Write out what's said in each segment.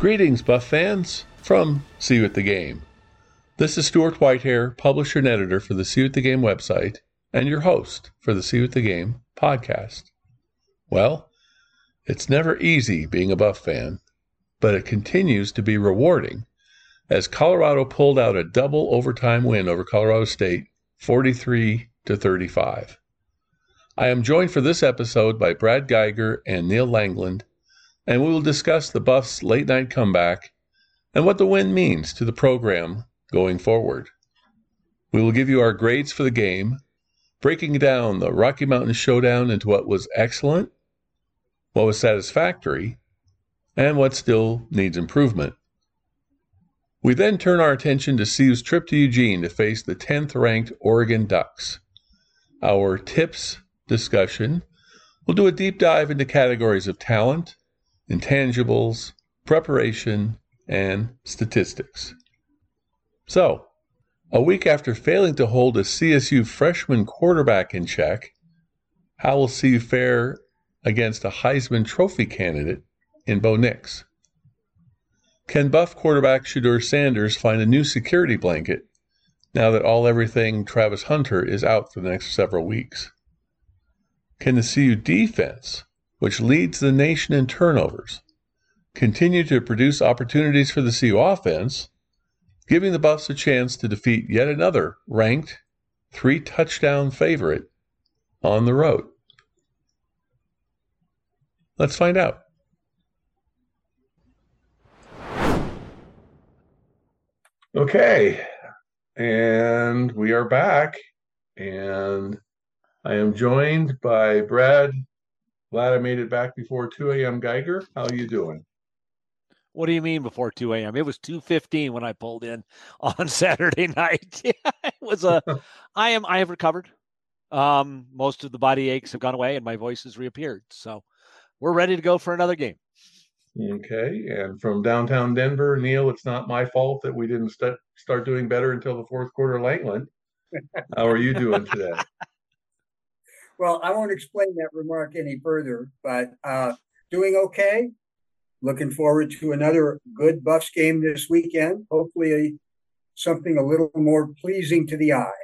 Greetings, Buff fans, from CU at the Game. This is Stuart Whitehair, publisher and editor for the CU at the Game website, and your host for the CU at the Game podcast. Well, it's never easy being a Buff fan, but it continues to be rewarding as Colorado pulled out a double overtime win over Colorado State, 43 to 35. I am joined for this episode by Brad Geiger and Neil Langland and we will discuss the Buffs' late night comeback and what the win means to the program going forward. We will give you our grades for the game, breaking down the Rocky Mountain Showdown into what was excellent, what was satisfactory, and what still needs improvement. We then turn our attention to CU's trip to Eugene to face the 10th ranked Oregon Ducks. Our tips discussion will do a deep dive into categories of talent, intangibles, preparation, and statistics. So, a week after failing to hold a CSU freshman quarterback in check, how will CU fare against a Heisman Trophy candidate in Bo Nix? Can Buff quarterback Shedeur Sanders find a new security blanket now that all everything Travis Hunter is out for the next several weeks? Can the CU defense which leads the nation in turnovers, continue to produce opportunities for the CU offense, giving the Buffs a chance to defeat yet another ranked three touchdown favorite on the road. Let's find out. Okay, and we are back, and I am joined by Brad Glad I made it back before 2 a.m. Geiger. How are you doing? What do you mean before 2 a.m.? It was 2:15 when I pulled in on Saturday night. it was a. I am. I have recovered. Um, most of the body aches have gone away, and my voice has reappeared. So, we're ready to go for another game. Okay, and from downtown Denver, Neil, it's not my fault that we didn't st- start doing better until the fourth quarter. Langland, how are you doing today? Well, I won't explain that remark any further, but uh, doing okay. Looking forward to another good Buffs game this weekend. Hopefully, something a little more pleasing to the eye.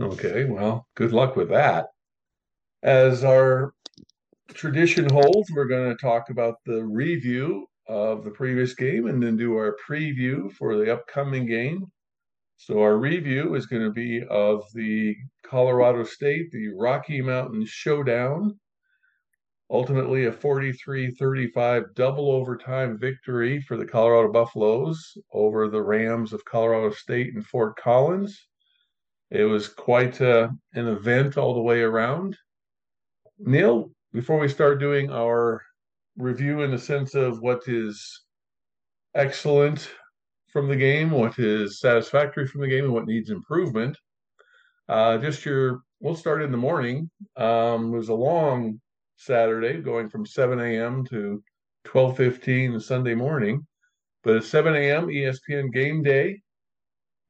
Okay, well, good luck with that. As our tradition holds, we're going to talk about the review of the previous game and then do our preview for the upcoming game. So our review is going to be of the Colorado State, the Rocky Mountain Showdown. Ultimately, a 43 35 double overtime victory for the Colorado Buffaloes over the Rams of Colorado State and Fort Collins. It was quite uh, an event all the way around. Neil, before we start doing our review in the sense of what is excellent from the game, what is satisfactory from the game, and what needs improvement. Uh, just your, we'll start in the morning. Um, it was a long Saturday, going from 7 a.m. to 12:15 Sunday morning. But at 7 a.m., ESPN Game Day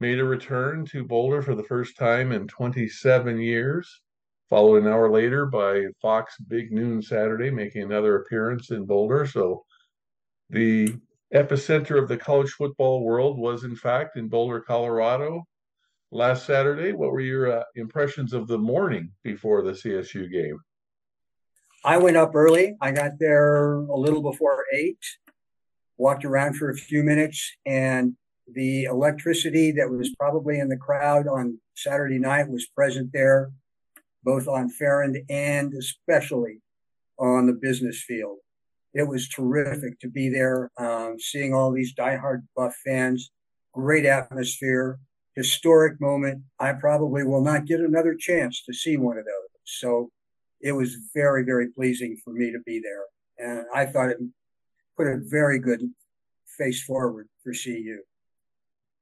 made a return to Boulder for the first time in 27 years, followed an hour later by Fox Big Noon Saturday, making another appearance in Boulder. So the epicenter of the college football world was, in fact, in Boulder, Colorado last Saturday. What were your uh, impressions of the morning before the CSU game? I went up early. I got there a little before eight, walked around for a few minutes, and the electricity that was probably in the crowd on Saturday night was present there, both on Farrand and especially on the business field. It was terrific to be there, um, seeing all these diehard Buff fans. Great atmosphere, historic moment. I probably will not get another chance to see one of those. So it was very, very pleasing for me to be there. And I thought it put a very good face forward for CU.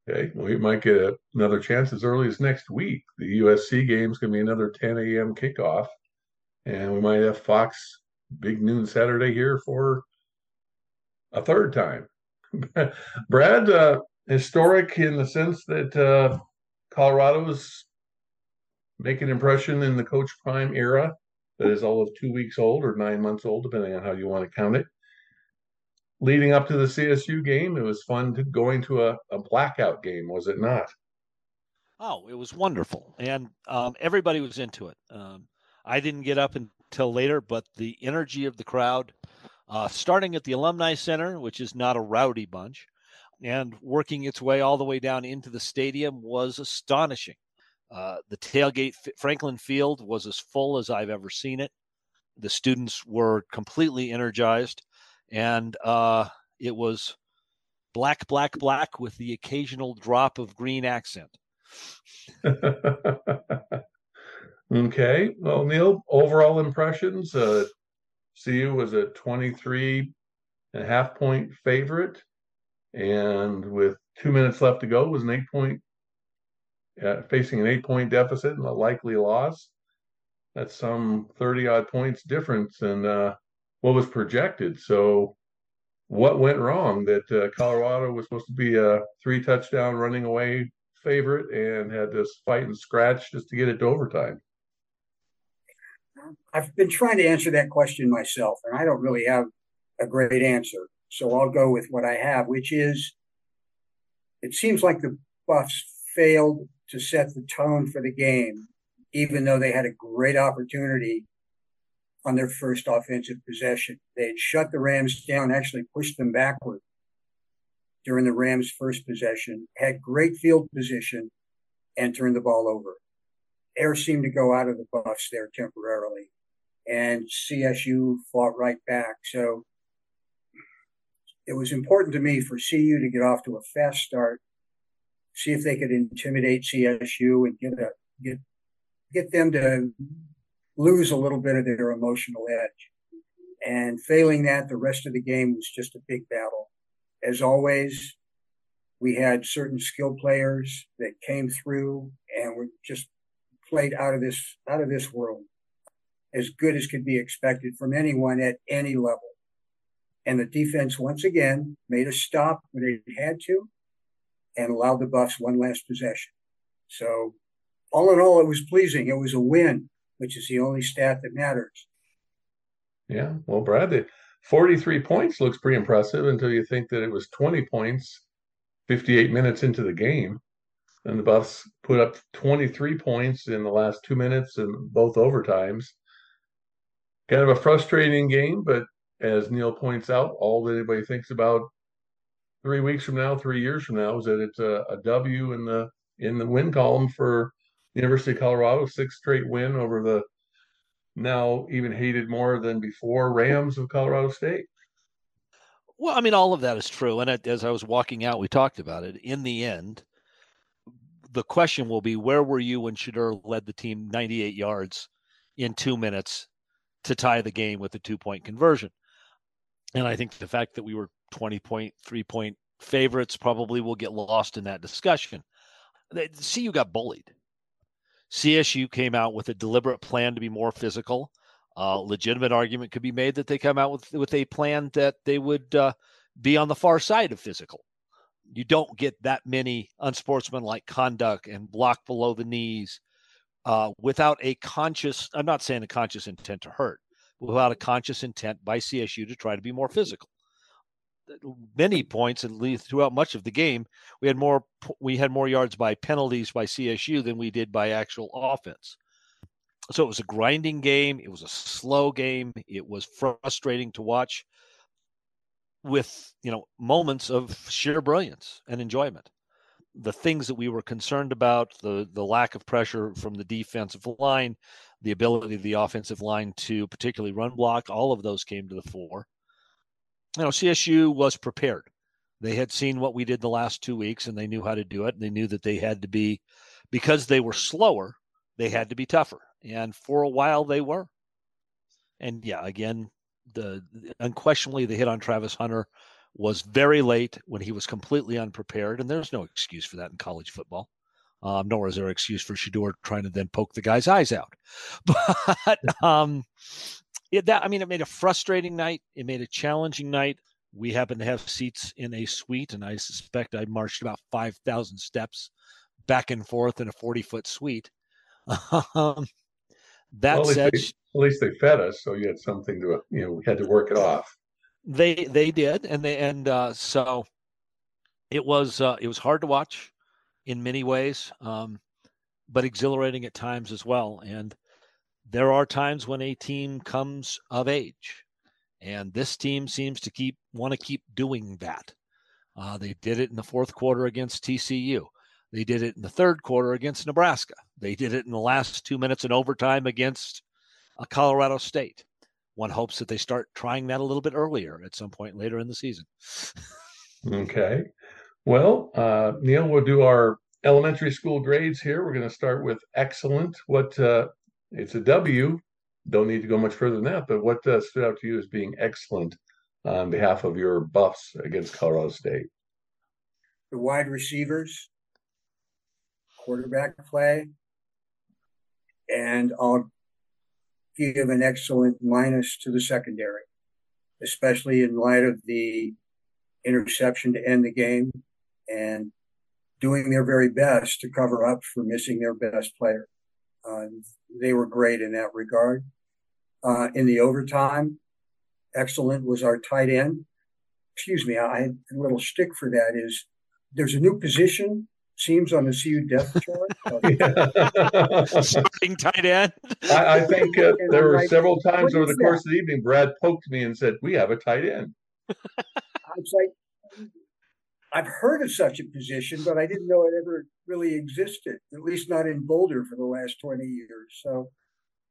Okay, well, we might get a, another chance as early as next week. The USC game is going to be another 10 a.m. kickoff, and we might have Fox Big Noon Saturday here for a third time. Brad, uh, historic in the sense that uh, Colorado is making an impression in the Coach Prime era that is all of two weeks old or nine months old, depending on how you want to count it leading up to the CSU game, it was fun to going to a, a blackout game, was it not? Oh, it was wonderful, and um, everybody was into it. Um, I didn't get up until later, but the energy of the crowd, uh, starting at the Alumni Center, which is not a rowdy bunch, and working its way all the way down into the stadium was astonishing. Uh, the tailgate, Franklin Field, was as full as I've ever seen it. The students were completely energized and uh, it was black, black, black with the occasional drop of green accent. okay. Well, Neil, overall impressions. Uh, CU was a 23 and a half point favorite, and with two minutes left to go, was an eight point uh, facing an eight point deficit and a likely loss. That's some 30 odd points difference than uh, what was projected. So, what went wrong that uh, Colorado was supposed to be a three touchdown running away favorite and had to fight and scratch just to get it to overtime? I've been trying to answer that question myself, and I don't really have a great answer. So I'll go with what I have, which is it seems like the Buffs failed to set the tone for the game, even though they had a great opportunity on their first offensive possession. They had shut the Rams down, actually pushed them backward during the Rams' first possession, had great field position, and turned the ball over. Air seemed to go out of the Buffs there temporarily, and CSU fought right back. So it was important to me for CU to get off to a fast start, see if they could intimidate CSU and get a get get them to lose a little bit of their emotional edge. And failing that, the rest of the game was just a big battle. As always, we had certain skill players that came through and were just played out of this out of this world, as good as could be expected from anyone at any level. And the defense once again made a stop when it had to, and allowed the Buffs one last possession. So, all in all, it was pleasing. It was a win which is the only stat that matters. Yeah, well, Brad, the 43 points looks pretty impressive until you think that it was 20 points 58 minutes into the game. And the Buffs put up 23 points in the last two minutes in both overtimes. Kind of a frustrating game, but as Neil points out, all that anybody thinks about three weeks from now, three years from now, is that it's a, a W in the in the win column for the University of Colorado, sixth straight win over the now even hated more than before Rams of Colorado State. Well, I mean, all of that is true. And as I was walking out, we talked about it. In the end, the question will be where were you when Shedeur led the team 98 yards in two minutes to tie the game with a two point conversion? And I think the fact that we were 20 point, three point favorites probably will get lost in that discussion. You got bullied. CSU came out with a deliberate plan to be more physical. A legitimate argument could be made that they come out with with a plan that they would uh, be on the far side of physical. You don't get that many unsportsmanlike conduct and block below the knees uh, without a conscious. I'm not saying a conscious intent to hurt, without a conscious intent by CSU to try to be more physical many points, least throughout much of the game, we had more we had more yards by penalties by CSU than we did by actual offense. So it was a grinding game. It was a slow game. It was frustrating to watch, with you know moments of sheer brilliance and enjoyment. The things that we were concerned about, the the lack of pressure from the defensive line, the ability of the offensive line to particularly run block, all of those came to the fore you know, CSU was prepared. They had seen what we did the last two weeks and they knew how to do it. And they knew that they had to be, because they were slower, they had to be tougher. And for a while they were. And yeah, again, the unquestionably the hit on Travis Hunter was very late when he was completely unprepared. And there's no excuse for that in college football. Um, nor is there an excuse for Shedeur trying to then poke the guy's eyes out. But um, it, that I mean, it made a frustrating night. It made a challenging night. We happened to have seats in a suite, and I suspect I marched about five thousand steps back and forth in a forty foot suite. Um, that well, at said, they, at least they fed us, so you had something to you know we had to work it off. They they did, and they and uh, so it was uh, it was hard to watch in many ways, um, but exhilarating at times as well. And there are times when a team comes of age, and this team seems to keep want to keep doing that. Uh, they did it in the fourth quarter against TCU. They did it in the third quarter against Nebraska. They did it in the last two minutes in overtime against uh, Colorado State. One hopes that they start trying that a little bit earlier at some point later in the season. okay. Well, uh, Neil, we'll do our elementary school grades here. We're going to start with excellent. What uh, it's a W. Don't need to go much further than that. But what uh, stood out to you as being excellent on behalf of your Buffs against Colorado State? The wide receivers, quarterback play, and I'll give an excellent minus to the secondary, especially in light of the interception to end the game and doing their very best to cover up for missing their best player. Uh, they were great in that regard. Uh, in the overtime, excellent was our tight end. Excuse me, I had a little stick for that. Is there's a new position seems on the CU depth chart. Starting tight end. I, I think uh, there were like, several times over the that? course of the evening, Brad poked me and said, "We have a tight end." I was like, I've heard of such a position, but I didn't know it ever really existed, at least not in Boulder for the last 20 years. So,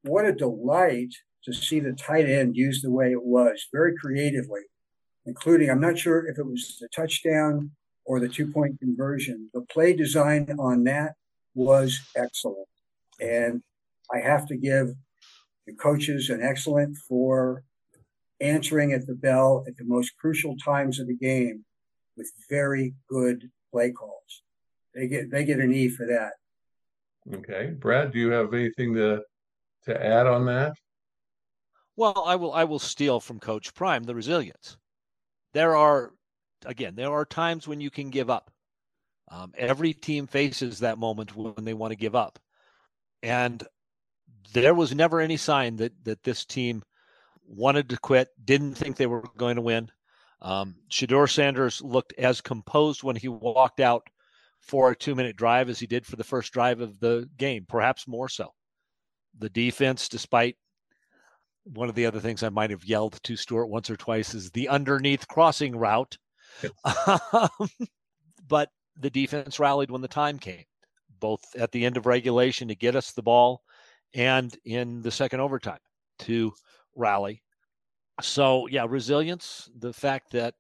what a delight to see the tight end used the way it was, very creatively, including, I'm not sure if it was the touchdown or the two point conversion. The play design on that was excellent. And I have to give the coaches an excellent for answering at the bell at the most crucial times of the game with very good play calls. They get they get an E for that. Okay, Brad, do you have anything to to add on that? Well, I will I will steal from Coach Prime the resilience. There are again there are times when you can give up. Um, every team faces that moment when they want to give up, and there was never any sign that that this team wanted to quit, didn't think they were going to win. Um, Shedeur Sanders looked as composed when he walked out for a two minute drive as he did for the first drive of the game, perhaps more so. The defense, despite one of the other things I might have yelled to Stuart once or twice is the underneath crossing route. Um, but the defense rallied when the time came, both at the end of regulation to get us the ball and in the second overtime to rally so yeah, resilience, the fact that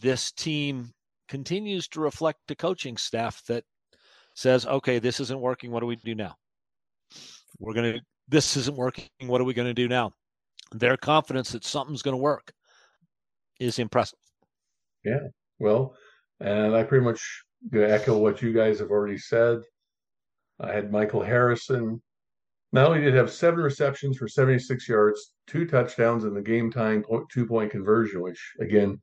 this team continues to reflect the coaching staff that says, okay, this isn't working. What do we do now? We're going to, this isn't working. What are we going to do now? Their confidence that something's going to work is impressive. Yeah. Well, and I pretty much echo what you guys have already said. I had Michael Harrison Not only did have seven receptions for 76 yards, two touchdowns in the game time two point conversion, which again,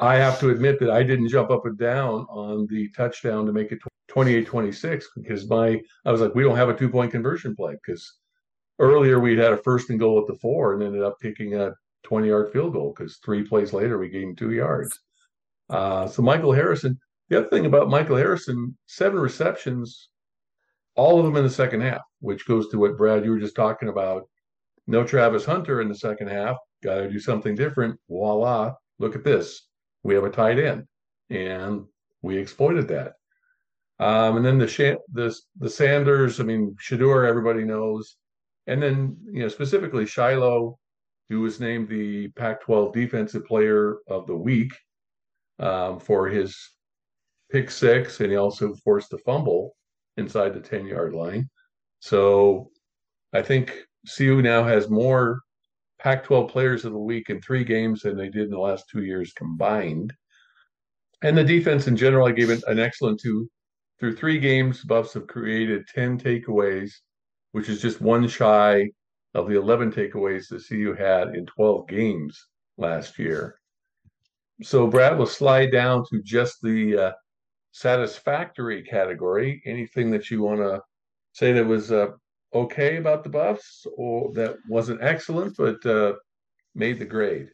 I have to admit that I didn't jump up and down on the touchdown to make it 28 26 because my, I was like, we don't have a two point conversion play because earlier we'd had a first and goal at the four and ended up kicking a 20 yard field goal because three plays later we gained two yards. Uh, so Michael Harrison, the other thing about Michael Harrison, seven receptions, all of them in the second half, which goes to what Brad you were just talking about. No Travis Hunter in the second half. Got to do something different. Voila! Look at this. We have a tight end, and we exploited that. Um, and then the the the Sanders. I mean, Shedeur, everybody knows, and then you know specifically Shilo, who was named the Pac-12 Defensive Player of the Week um, for his pick six, and he also forced a fumble inside the 10 yard line. So I think CU now has more Pac 12 players of the week in three games than they did in the last two years combined. And the defense in general, I gave it an excellent two. Through three games, Buffs have created 10 takeaways, which is just one shy of the 11 takeaways that CU had in 12 games last year. So Brad will slide down to just the uh, satisfactory category. Anything that you want to say that was uh, okay about the Buffs or that wasn't excellent but uh, made the grade?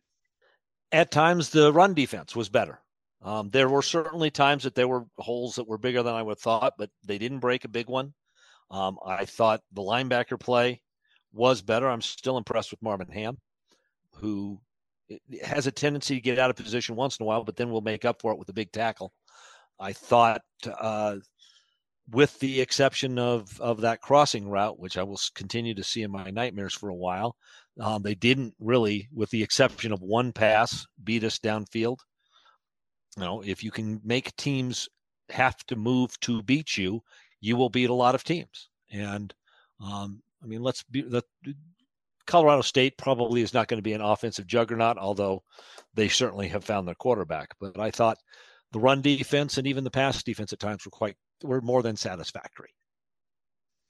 At times, the run defense was better. Um, there were certainly times that there were holes that were bigger than I would have thought, but they didn't break a big one. Um, I thought the linebacker play was better. I'm still impressed with Marvin Ham, who has a tendency to get out of position once in a while, but then will make up for it with a big tackle. I thought, uh, with the exception of of that crossing route, which I will continue to see in my nightmares for a while, um, they didn't really, with the exception of one pass, beat us downfield. You know, if you can make teams have to move to beat you, you will beat a lot of teams. And um, I mean, let's be the Colorado State probably is not going to be an offensive juggernaut, although they certainly have found their quarterback. But I thought the run defense and even the pass defense at times were quite were more than satisfactory.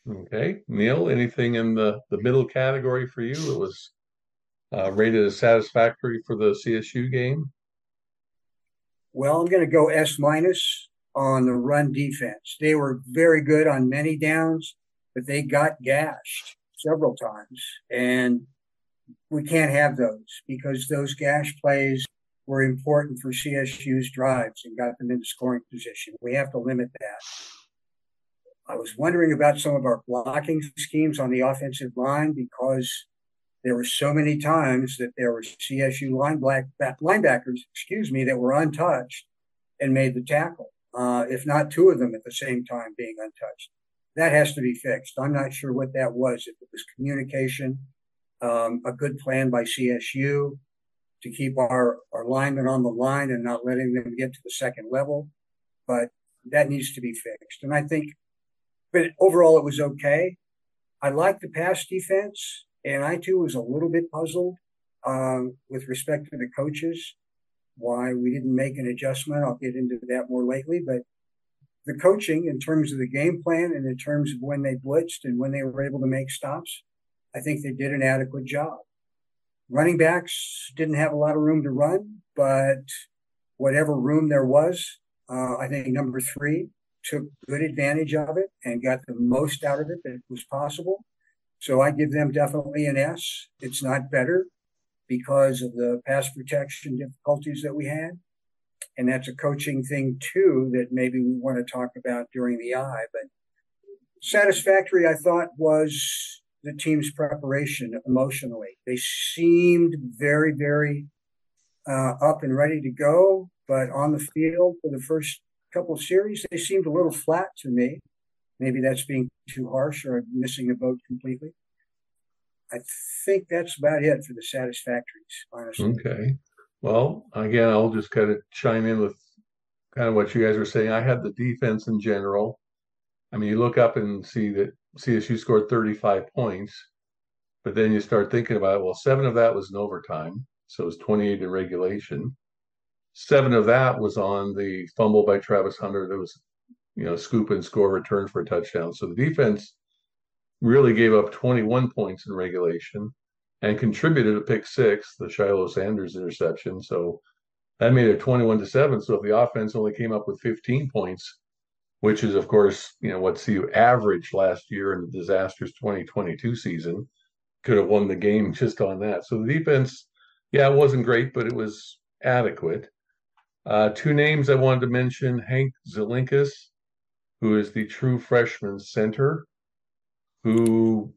Okay, Neil, anything in the the middle category for you that was uh, rated as satisfactory for the CSU game? Well, I'm going to go S minus on the run defense. They were very good on many downs, but they got gashed several times, and we can't have those because those gash plays were important for CSU's drives and got them into scoring position. We have to limit that. I was wondering about some of our blocking schemes on the offensive line because there were so many times that there were CSU line black, linebackers, excuse me, that were untouched and made the tackle. Uh, if not two of them at the same time being untouched. That has to be fixed. I'm not sure what that was. If it was communication, um, a good plan by CSU, to keep our, our linemen on the line and not letting them get to the second level. But that needs to be fixed. And I think, but overall, it was okay. I like the pass defense, and I too was a little bit puzzled um, with respect to the coaches why we didn't make an adjustment. I'll get into that more lately, but the coaching in terms of the game plan and in terms of when they blitzed and when they were able to make stops, I think they did an adequate job. Running backs didn't have a lot of room to run, but whatever room there was, uh, I think number three took good advantage of it and got the most out of it that was possible. So I give them definitely an S. It's not better because of the pass protection difficulties that we had. And that's a coaching thing too that maybe we want to talk about during the eye. But satisfactory, I thought, was the team's preparation emotionally. They seemed very, very uh, up and ready to go, but on the field for the first couple of series, they seemed a little flat to me. Maybe that's being too harsh or missing the boat completely. I think that's about it for the satisfactories, honestly. Okay. Well, again, I'll just kind of chime in with kind of what you guys were saying. I had the defense in general. I mean, you look up and see that CSU scored 35 points, but then you start thinking about, well, seven of that was in overtime. So it was 28 in regulation. Seven of that was on the fumble by Travis Hunter that was, you know, scoop and score return for a touchdown. So the defense really gave up 21 points in regulation and contributed a pick six, the Shilo Sanders interception. So that made it 21 to 7. So if the offense only came up with 15 points, which is, of course, you know, what CU averaged last year in the disastrous 2022 season, could have won the game just on that. So the defense, yeah, it wasn't great, but it was adequate. Uh, two names I wanted to mention Hank Zilinskas, who is the true freshman center, who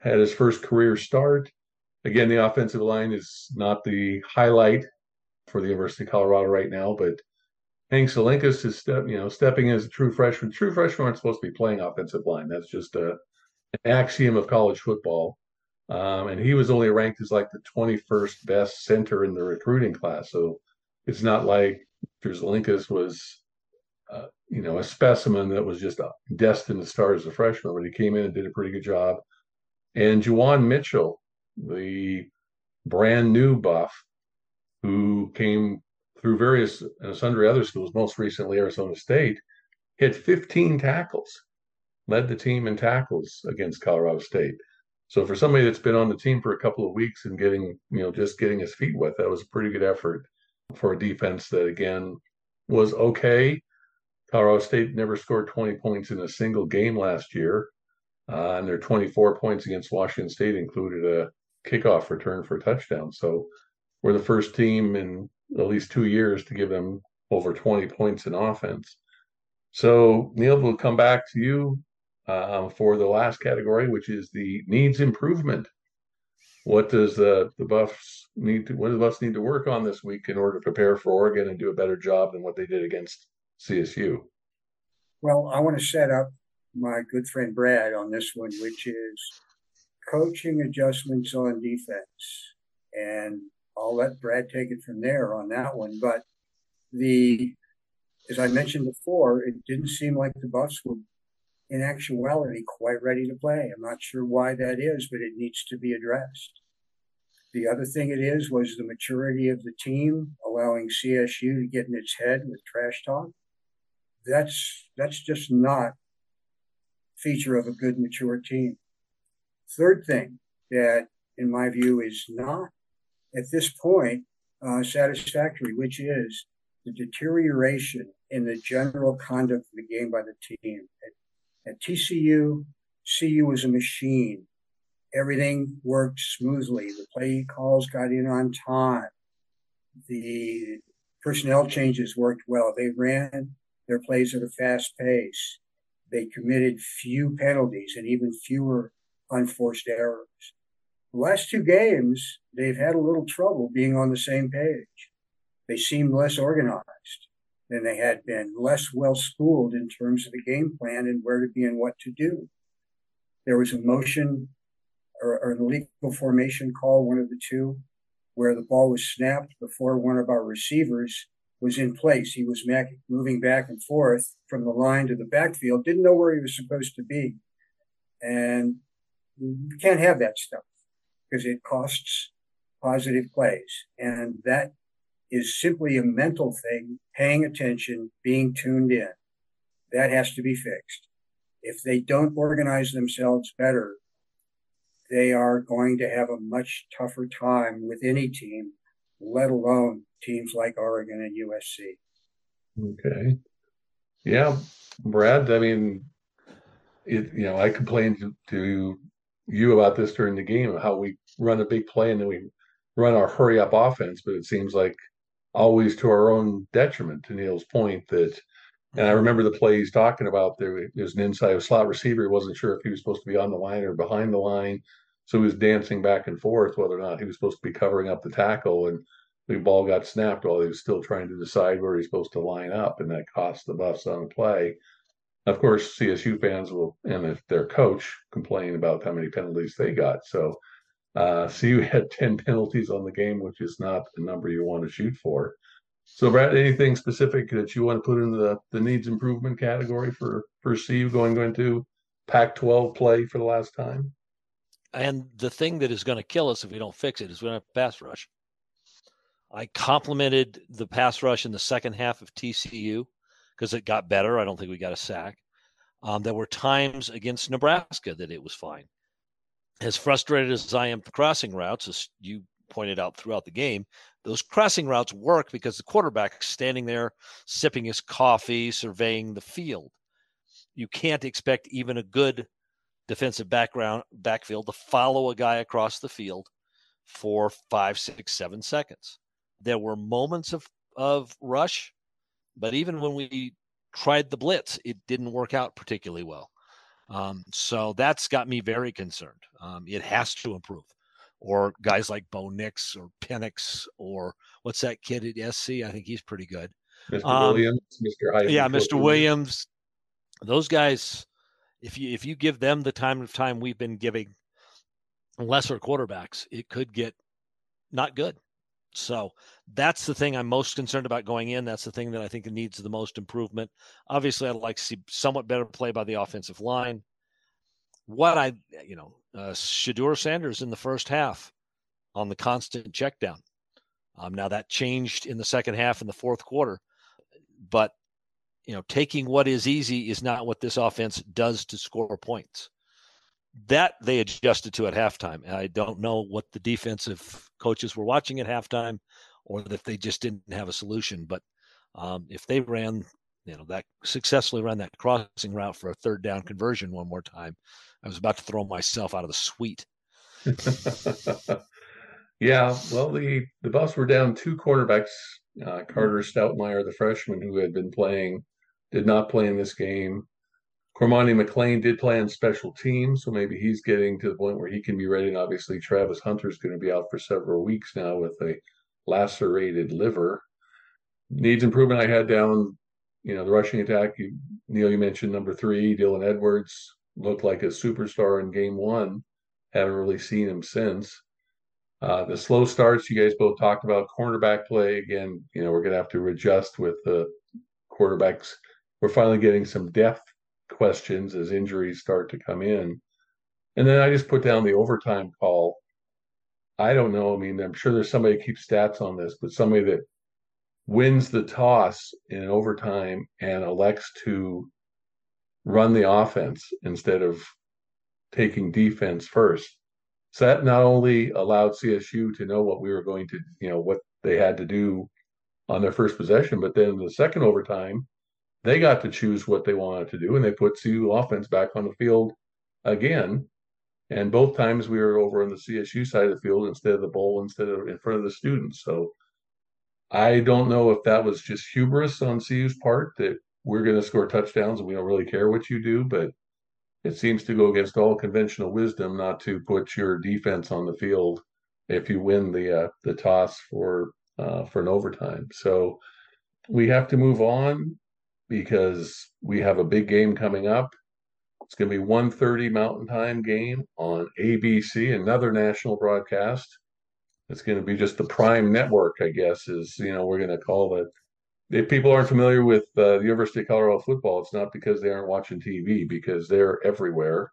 had his first career start. Again, the offensive line is not the highlight for the University of Colorado right now, but Hank Zilinskas is step, you know, stepping as a true freshman. True freshmen aren't supposed to be playing offensive line. That's just a, an axiom of college football. Um, and he was only ranked as like the 21st best center in the recruiting class. So it's not like Zilinskas was, uh, you know, a specimen that was just destined to start as a freshman, but he came in and did a pretty good job. And Juwan Mitchell, the brand new buff, who came through various uh, sundry other schools, most recently Arizona State, hit 15 tackles, led the team in tackles against Colorado State. So for somebody that's been on the team for a couple of weeks and getting, you know, just getting his feet wet, that was a pretty good effort for a defense that again was okay. Colorado State never scored 20 points in a single game last year. Uh, and their 24 points against Washington State included a kickoff return for a touchdown. So we're the first team in at least two years to give them over 20 points in offense. So, Neil, we'll come back to you uh, for the last category, which is the needs improvement. What does the, the Buffs need to what do the Buffs need to work on this week in order to prepare for Oregon and do a better job than what they did against CSU? Well, I want to set up my good friend Brad on this one, which is coaching adjustments on defense. And I'll let Brad take it from there on that one. But the, as I mentioned before, it didn't seem like the Buffs were in actuality quite ready to play. I'm not sure why that is, but it needs to be addressed. The other thing it is was the maturity of the team, allowing CSU to get in its head with trash talk. That's that's just not feature of a good mature team. Third thing that, in my view, is not at this point uh, satisfactory, which is the deterioration in the general conduct of the game by the team. At, at TCU, CU was a machine. Everything worked smoothly. The play calls got in on time. The personnel changes worked well. They ran their plays at a fast pace. They committed few penalties and even fewer unforced errors. The last two games, they've had a little trouble being on the same page. They seem less organized than they had been, less well schooled in terms of the game plan and where to be and what to do. There was a motion or, or an illegal formation call, one of the two, where the ball was snapped before one of our receivers was in place. He was moving back and forth from the line to the backfield, didn't know where he was supposed to be. And you can't have that stuff because it costs positive plays. And that is simply a mental thing, paying attention, being tuned in. That has to be fixed. If they don't organize themselves better, they are going to have a much tougher time with any team, let alone teams like Oregon and USC. Okay. Yeah, Brad, I mean, it, you know, I complained to, to you about this during the game, how we run a big play and then we run our hurry up offense, but it seems like always to our own detriment, to Neil's point that and I mm-hmm. remember the play he's talking about. There was an inside slot receiver. He wasn't sure if he was supposed to be on the line or behind the line. So he was dancing back and forth whether or not he was supposed to be covering up the tackle. And the ball got snapped while he was still trying to decide where he's supposed to line up. And that cost the Buffs on the play. Of course, CSU fans will, and their coach, complain about how many penalties they got. So uh, CU had 10 penalties on the game, which is not the number you want to shoot for. So, Brad, anything specific that you want to put in the, the needs improvement category for, for CU going, going to Pac 12 play for the last time? And the thing that is going to kill us if we don't fix it is we don't have pass rush. I complimented the pass rush in the second half of TCU because it got better. I don't think we got a sack. Um, there were times against Nebraska that it was fine. As frustrated as I am crossing routes, as you pointed out throughout the game, those crossing routes work because the quarterback standing there sipping his coffee, surveying the field. You can't expect even a good defensive background backfield to follow a guy across the field for five, six, seven seconds. There were moments of of rush, but even when we tried the blitz, it didn't work out particularly well. Um, so that's got me very concerned. Um, it has to improve. Or guys like Bo Nix or Penix or what's that kid at SC? I think he's pretty good. Mr. Um, Williams, Mr. Heisman yeah, Mr. Williams. Those guys, if you if you give them the time of time we've been giving lesser quarterbacks, it could get not good. So that's the thing I'm most concerned about going in. That's the thing that I think needs the most improvement. Obviously, I'd like to see somewhat better play by the offensive line. What I, you know, uh, Shedeur Sanders in the first half on the constant check down. Um, now that changed in the second half in the fourth quarter, but you know, taking what is easy is not what this offense does to score points that they adjusted to at halftime. I don't know what the defensive coaches were watching at halftime, or if they just didn't have a solution. But um, if they ran, you know, that successfully ran that crossing route for a third down conversion one more time, I was about to throw myself out of the suite. yeah, well, the the Buffs were down two quarterbacks. Uh, Carter Stoutmire, the freshman who had been playing, did not play in this game. Cormani McClain did play on special teams, so maybe he's getting to the point where he can be ready. And obviously, Travis Hunter's going to be out for several weeks now with a lacerated liver. Needs improvement. I had down, you know, the rushing attack. You, Neil, you mentioned number three, Dylan Edwards looked like a superstar in game one. Haven't really seen him since. Uh, the slow starts, you guys both talked about cornerback play. Again, you know, we're going to have to adjust with the quarterbacks. We're finally getting some depth questions as injuries start to come in. And then I just put down the overtime call. I don't know. I mean, I'm sure there's somebody who keeps stats on this, but somebody that wins the toss in overtime and elects to run the offense instead of taking defense first. So that not only allowed CSU to know what we were going to, you know, what they had to do on their first possession, but then the second overtime, they got to choose what they wanted to do, and they put CU offense back on the field again. And both times we were over on the CSU side of the field instead of the bowl, instead of in front of the students. So I don't know if that was just hubris on CU's part that we're going to score touchdowns and we don't really care what you do, but it seems to go against all conventional wisdom not to put your defense on the field if you win the uh, the toss for uh, for an overtime. So we have to move on because we have a big game coming up. It's going to be 1:30 Mountain Time game on ABC, another national broadcast. It's going to be just the prime network, I guess, is you know we're going to call it. If people aren't familiar with uh, the University of Colorado football, it's not because they aren't watching TV, because they're everywhere.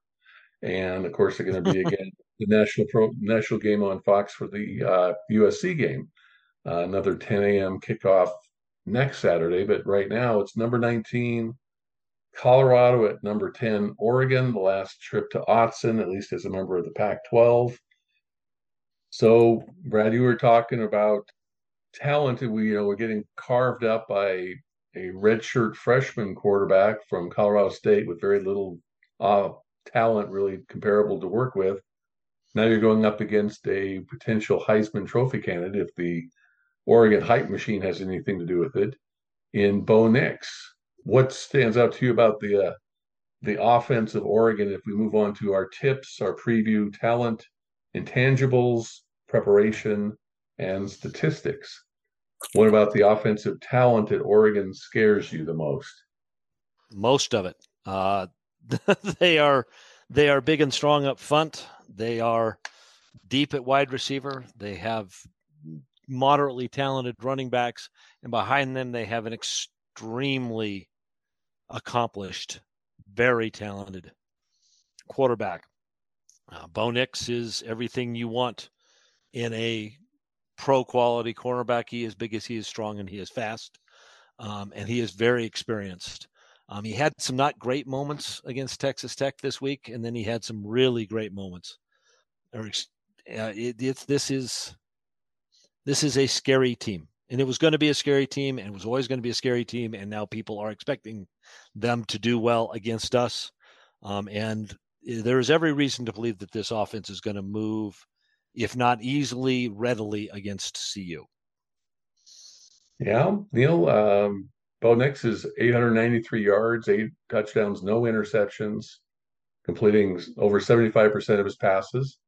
And of course, they're going to be again the national pro, national game on Fox for the uh, USC game, uh, another 10 a.m. kickoff next Saturday, but right now it's number 19, Colorado at number 10, Oregon, the last trip to Autzen, at least as a member of the Pac 12. So, Brad, you were talking about talented. We, you know, we're getting carved up by a redshirt freshman quarterback from Colorado State with very little uh, talent, really comparable to work with. Now you're going up against a potential Heisman Trophy candidate if the Oregon hype machine has anything to do with it. In Bo Nix, what stands out to you about the uh, the offense of Oregon? If we move on to our tips, our preview, talent, intangibles, preparation, and statistics. What about the offensive talent at Oregon scares you the most? Most of it. Uh, they are they are big and strong up front. They are deep at wide receiver. They have moderately talented running backs, and behind them they have an extremely accomplished, very talented quarterback. Uh, Bo Nix is everything you want in a pro quality cornerback. He is big as he is strong and he is fast, um, and he is very experienced. Um, he had some not great moments against Texas Tech this week, and then he had some really great moments. Or, uh, it, it's this is this is a scary team, and it was going to be a scary team, and it was always going to be a scary team, and now people are expecting them to do well against us. Um, and eh, there is every reason to believe that this offense is going to move, if not easily, readily against CU. Yeah, Neil. Um, Bo Nix is 893 yards, eight touchdowns, no interceptions, completing over 75% of his passes.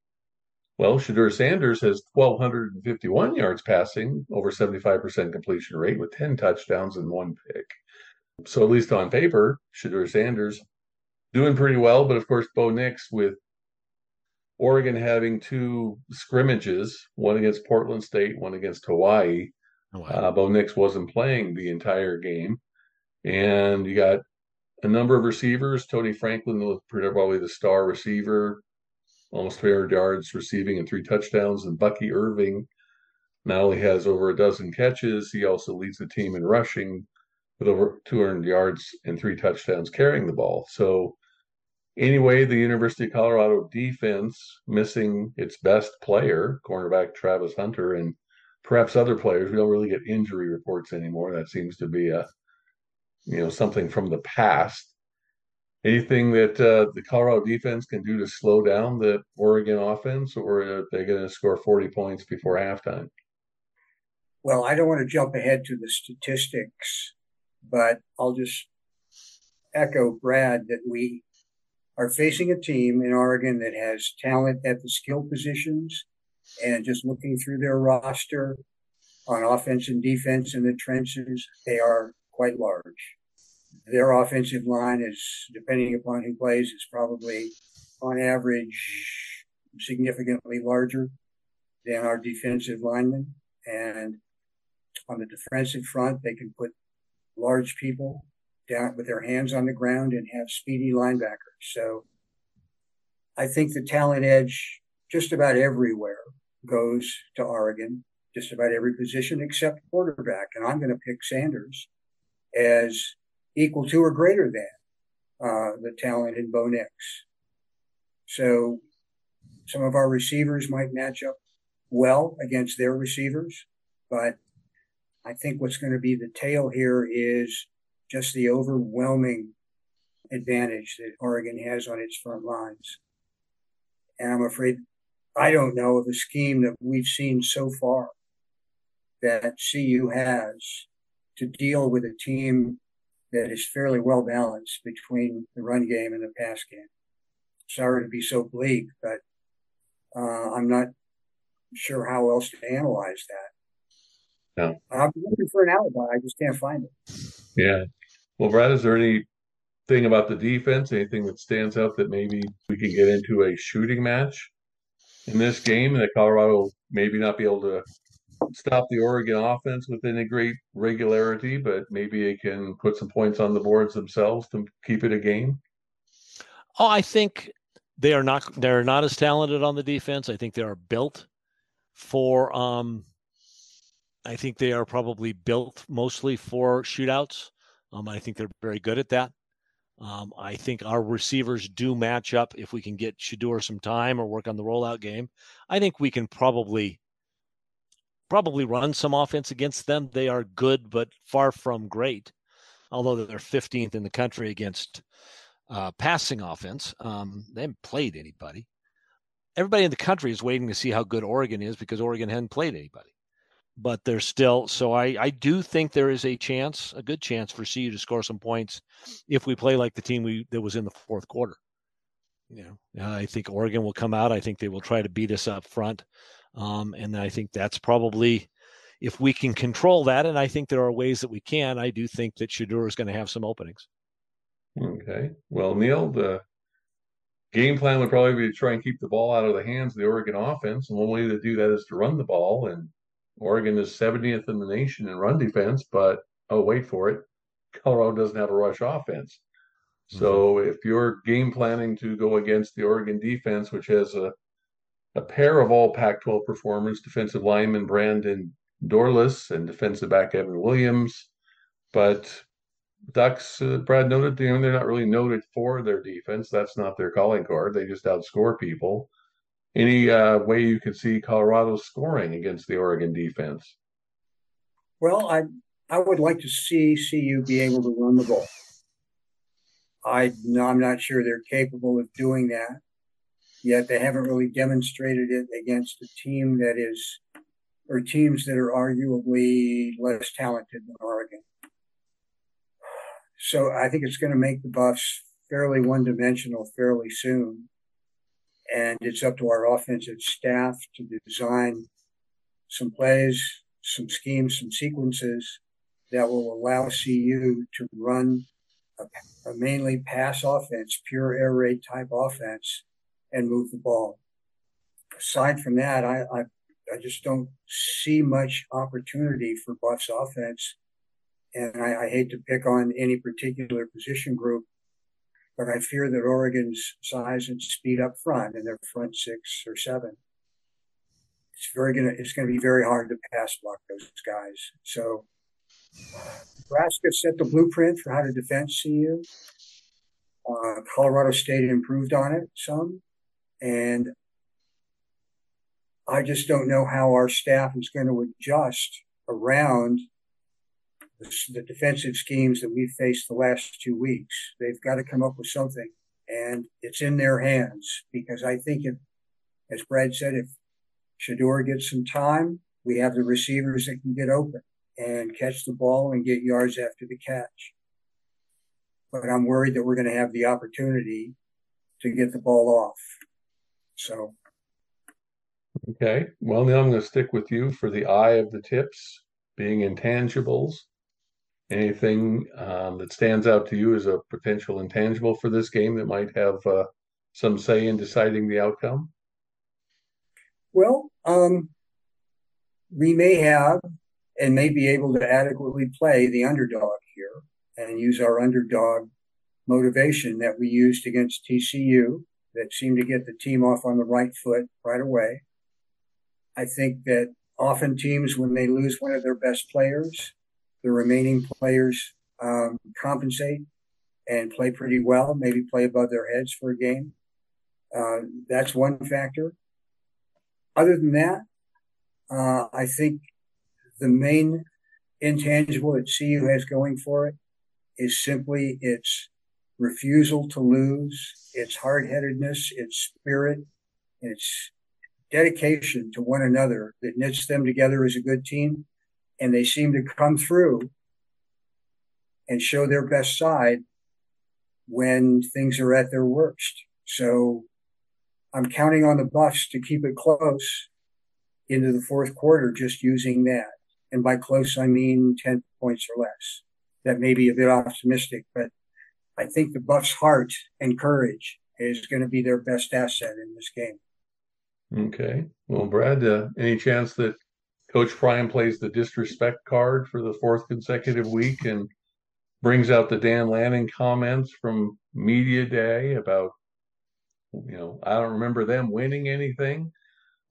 Well, Shedeur Sanders has 1,251 yards passing, over 75% completion rate with 10 touchdowns and one pick. So, at least on paper, Shedeur Sanders doing pretty well. But of course, Bo Nix with Oregon having two scrimmages, one against Portland State, one against Hawaii. Oh, wow. uh, Bo Nix wasn't playing the entire game. And you got a number of receivers. Troy Franklin was probably the star receiver, almost 300 yards receiving and three touchdowns. And Bucky Irving not only has over a dozen catches, he also leads the team in rushing with over 200 yards and three touchdowns carrying the ball. So, anyway, the University of Colorado defense missing its best player, cornerback Travis Hunter, and perhaps other players. We don't really get injury reports anymore. That seems to be a you know something from the past. Anything that uh, the Colorado defense can do to slow down the Oregon offense, or are they going to score 40 points before halftime? Well, I don't want to jump ahead to the statistics but I'll just echo Brad that we are facing a team in Oregon that has talent at the skill positions and just looking through their roster on offense and defense in the trenches, they are quite large. Their offensive line is, depending upon who plays, is probably on average significantly larger than our defensive linemen. And on the defensive front, they can put large people down with their hands on the ground and have speedy linebackers. So I think the talent edge just about everywhere goes to Oregon, just about every position except quarterback. And I'm going to pick Sanders as equal to or greater than uh, the talented Bo Nix. So some of our receivers might match up well against their receivers, but I think what's going to be the tail here is just the overwhelming advantage that Oregon has on its front lines. And I'm afraid I don't know of a scheme that we've seen so far that CU has to deal with a team that is fairly well balanced between the run game and the pass game. Sorry to be so bleak, but uh, I'm not sure how else to analyze that. Yeah. I'm looking for an alibi. I just can't find it. Yeah. Well, Brad, is there anything about the defense, anything that stands out that maybe we can get into a shooting match in this game and that Colorado maybe not be able to stop the Oregon offense with any great regularity, but maybe they can put some points on the boards themselves to keep it a game? Oh, I think they are not they're not as talented on the defense. I think they are built for um I think they are probably built mostly for shootouts. Um, I think they're very good at that. Um, I think our receivers do match up if we can get Shedeur some time or work on the rollout game. I think we can probably probably run some offense against them. They are good, but far from great. Although they're 15th in the country against uh, passing offense, um, they haven't played anybody. Everybody in the country is waiting to see how good Oregon is because Oregon hadn't played anybody but there's still so I I do think there is a chance, a good chance for CU to score some points if we play like the team we that was in the fourth quarter. You know, I think Oregon will come out. I think they will try to beat us up front, um, and I think that's probably if we can control that. And I think there are ways that we can. I do think that Shedeur is going to have some openings. Okay. Well, Neil, the game plan would probably be to try and keep the ball out of the hands of the Oregon offense. And one way to do that is to run the ball. And Oregon is 70th in the nation in run defense, but oh, wait for it. Colorado doesn't have a rush offense. So mm-hmm. if you're game planning to go against the Oregon defense, which has a a pair of all Pac-12 performers, defensive lineman Brandon Dorlus and defensive back Evan Williams, but Ducks, uh, Brad noted, you know, they're not really noted for their defense. That's not their calling card. They just outscore people. Any uh, way you could see Colorado scoring against the Oregon defense? Well, I I would like to see CU be able to run the ball. I no, I'm not sure they're capable of doing that. Yet they haven't really demonstrated it against a team that is, or teams that are arguably less talented than Oregon. So I think it's going to make the Buffs fairly one-dimensional fairly soon, and it's up to our offensive staff to design some plays, some schemes, some sequences that will allow CU to run a, a mainly pass offense, pure air raid type offense, and move the ball. Aside from that, I, I, I just don't see much opportunity for Buffs offense. And I, I hate to pick on any particular position group, but I fear that Oregon's size and speed up front and their front six or seven, it's very gonna it's gonna be very hard to pass block those guys. So Nebraska set the blueprint for how to defend CU. Uh, Colorado State improved on it some, and I just don't know how our staff is going to adjust around the, the defensive schemes that we've faced the last two weeks. They've got to come up with something, and it's in their hands because I think if, as Brad said, if Shedeur gets some time, we have the receivers that can get open and catch the ball and get yards after the catch. But I'm worried that we're going to have the opportunity to get the ball off. So. Okay. Well, now I'm going to stick with you for the eye of the tips being intangibles. Anything um, that stands out to you as a potential intangible for this game that might have uh, some say in deciding the outcome? Well, um, we may have and may be able to adequately play the underdog here and use our underdog motivation that we used against TCU that seemed to get the team off on the right foot right away. I think that often teams, when they lose one of their best players, the remaining players um, compensate and play pretty well, maybe play above their heads for a game. Uh, that's one factor. Other than that, uh, I think the main intangible that CU has going for it is simply its refusal to lose, its hard headedness, its spirit, its dedication to one another that knits them together as a good team. And they seem to come through and show their best side when things are at their worst. So I'm counting on the Buffs to keep it close into the fourth quarter, just using that. And by close, I mean 10 points or less. That may be a bit optimistic, but I think the Buffs' heart and courage is going to be their best asset in this game. Okay. Well, Brad, uh, any chance that Coach Prime plays the disrespect card for the fourth consecutive week and brings out the Dan Lanning comments from media day about, you know, I don't remember them winning anything,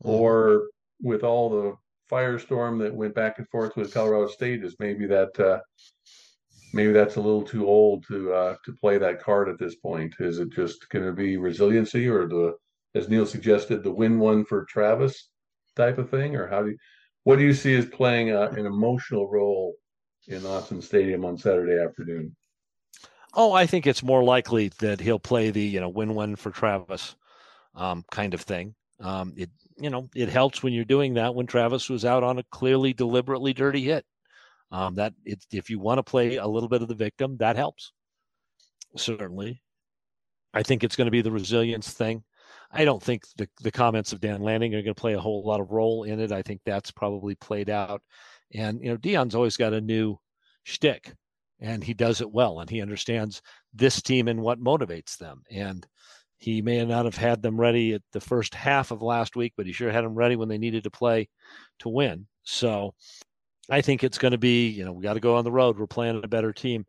mm-hmm. or with all the firestorm that went back and forth with Colorado State is maybe that uh, maybe that's a little too old to uh, to play that card at this point. Is it just going to be resiliency, or the as Neil suggested, the win one for Travis type of thing, or how do you, what do you see as playing uh, an emotional role in Autzen Stadium on Saturday afternoon? Oh, I think it's more likely that he'll play the you know win one for Travis um, kind of thing. Um, it you know, it helps when you're doing that when Travis was out on a clearly, deliberately dirty hit. Um, that it, if you want to play a little bit of the victim, that helps. Certainly. I think it's going to be the resilience thing. I don't think the, the comments of Dan Lanning are going to play a whole lot of role in it. I think that's probably played out. And, you know, Deion's always got a new shtick and he does it well and he understands this team and what motivates them. And he may not have had them ready at the first half of last week, but he sure had them ready when they needed to play to win. So I think it's going to be, you know, we got to go on the road. We're playing a better team.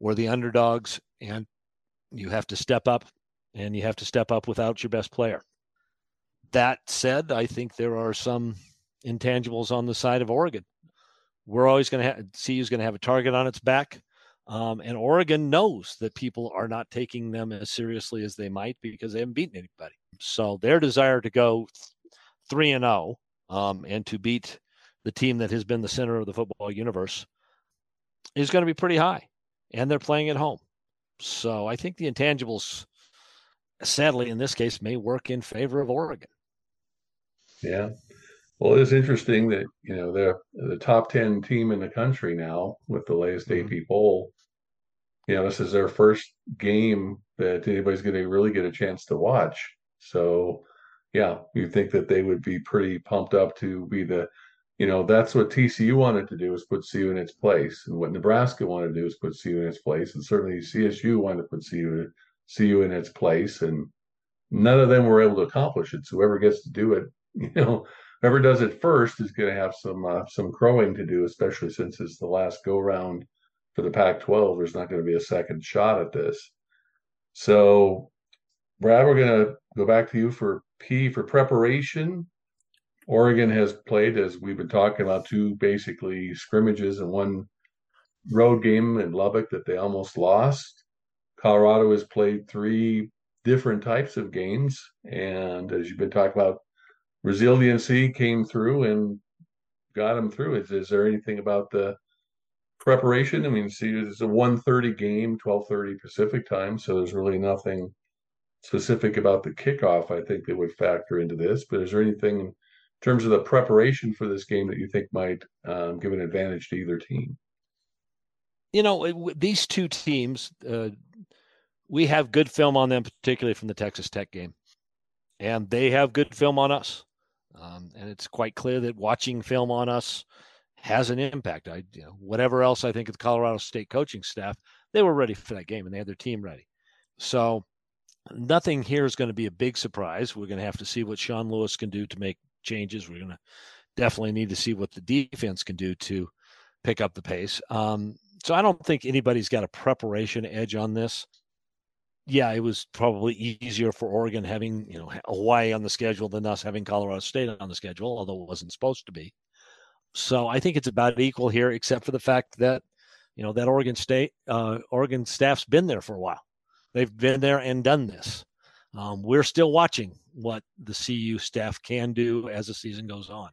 We're the underdogs, and you have to step up, and you have to step up without your best player. That said, I think there are some intangibles on the side of Oregon. We're always going to have, is going to have a target on its back. Um, and Oregon knows that people are not taking them as seriously as they might because they haven't beaten anybody. So their desire to go three and zero oh, um, and to beat the team that has been the center of the football universe is going to be pretty high, and they're playing at home. So I think the intangibles, sadly in this case, may work in favor of Oregon. Yeah. Well, it is interesting that you know they're the top ten team in the country now with the latest AP mm-hmm. poll. You know, this is their first game that anybody's going to really get a chance to watch. So, yeah, you think that they would be pretty pumped up to be the, you know, that's what TCU wanted to do is put CU in its place, and what Nebraska wanted to do is put CU in its place, and certainly CSU wanted to put CU CU in its place, and none of them were able to accomplish it. So whoever gets to do it, you know, whoever does it first is going to have some uh, some crowing to do, especially since it's the last go round for the Pac-12. There's not going to be a second shot at this. So, Brad, we're going to go back to you for P for preparation. Oregon has played, as we've been talking about, two basically scrimmages and one road game in Lubbock that they almost lost. Colorado has played three different types of games, and as you've been talking about, resiliency came through and got them through. Is, is there anything about the preparation? I mean, see, it's a 1.30 game, 12.30 Pacific time, so there's really nothing specific about the kickoff, I think, that would factor into this. But is there anything in terms of the preparation for this game that you think might um, give an advantage to either team? You know, these two teams, uh, we have good film on them, particularly from the Texas Tech game, and they have good film on us. Um, and it's quite clear that watching film on us has an impact. I, you know, whatever else I think of the Colorado State coaching staff, they were ready for that game and they had their team ready. So nothing here is going to be a big surprise. We're going to have to see what Sean Lewis can do to make changes. We're going to definitely need to see what the defense can do to pick up the pace. Um, so I don't think anybody's got a preparation edge on this yeah, it was probably easier for Oregon having you know Hawaii on the schedule than us having Colorado State on the schedule, although it wasn't supposed to be. So I think it's about equal here, except for the fact that you know that Oregon State, uh, Oregon staff's been there for a while. They've been there and done this. Um, we're still watching what the CU staff can do as the season goes on.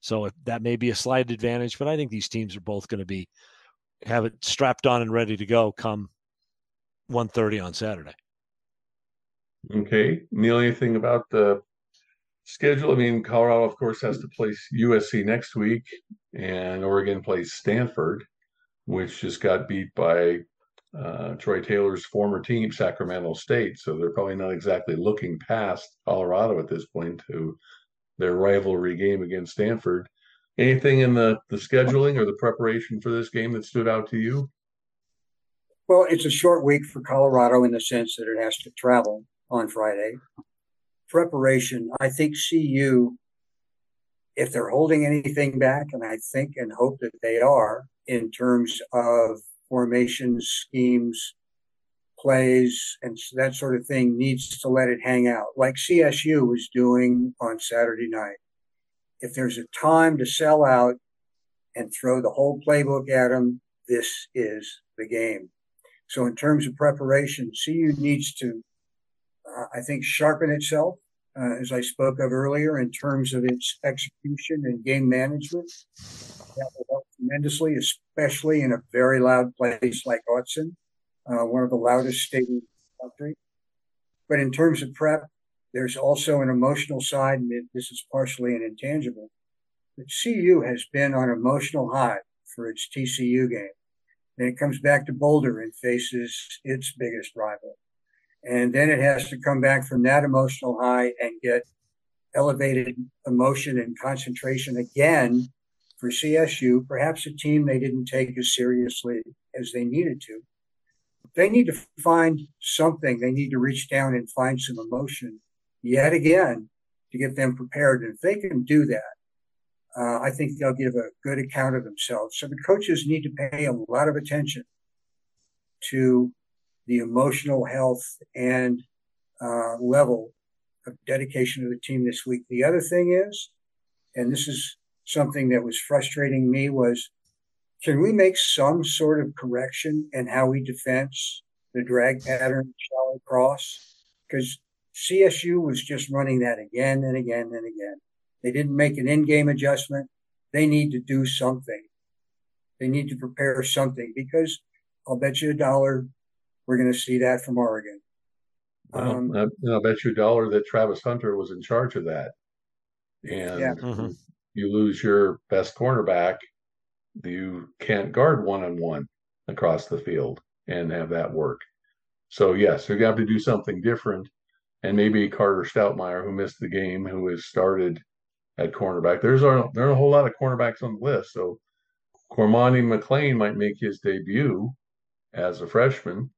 So that may be a slight advantage, but I think these teams are both going to be have it strapped on and ready to go come 1.30 on Saturday. Okay. Neil, anything about the schedule? I mean, Colorado, of course, has to play USC next week, and Oregon plays Stanford, which just got beat by uh, Troy Taylor's former team, Sacramento State. So they're probably not exactly looking past Colorado at this point to their rivalry game against Stanford. Anything in the, the scheduling or the preparation for this game that stood out to you? Well, it's a short week for Colorado in the sense that it has to travel on Friday. Preparation, I think CU, if they're holding anything back, and I think and hope that they are in terms of formations, schemes, plays, and that sort of thing, needs to let it hang out, like CSU was doing on Saturday night. If there's a time to sell out and throw the whole playbook at them, this is the game. So in terms of preparation, CU needs to, uh, I think, sharpen itself, uh, as I spoke of earlier, in terms of its execution and game management. That will help tremendously, especially in a very loud place like Autzen, uh, one of the loudest stadiums in the country. But in terms of prep, there's also an emotional side, and this is partially an intangible. But CU has been on emotional high for its TCU game. Then it comes back to Boulder and faces its biggest rival. And then it has to come back from that emotional high and get elevated emotion and concentration again for CSU, perhaps a team they didn't take as seriously as they needed to. They need to find something. They need to reach down and find some emotion yet again to get them prepared. And if they can do that, uh, I think they'll give a good account of themselves. So the coaches need to pay a lot of attention to the emotional health and uh, level of dedication of the team this week. The other thing is, and this is something that was frustrating me, was can we make some sort of correction in how we defense the drag pattern shallow cross? Because CSU was just running that again and again and again. They didn't make an in-game adjustment. They need to do something. They need to prepare something because I'll bet you a dollar we're going to see that from Oregon. Well, um, I, will bet you a dollar that Travis Hunter was in charge of that. And yeah. mm-hmm. You lose your best cornerback, you can't guard one on one across the field and have that work. So yes, you have to do something different. And maybe Carter Stoutmire, who missed the game, who has started at cornerback. There's a there are a whole lot of cornerbacks on the list. So Cormani McClain might make his debut as a freshman.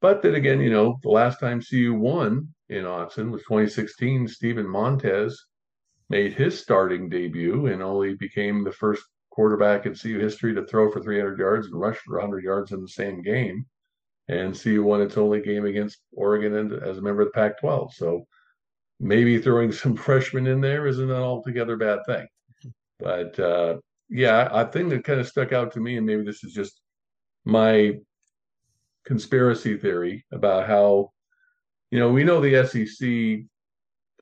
But then again, you know, the last time CU won in Autzen was 2016. Steven Montez made his starting debut and only became the first quarterback in CU history to throw for 300 yards and rush for 100 yards in the same game. And CU won its only game against Oregon as a member of the Pac 12. So maybe throwing some freshmen in there isn't an altogether bad thing. But uh, yeah, I think that kind of stuck out to me, and maybe this is just my conspiracy theory about how, you know, we know the SEC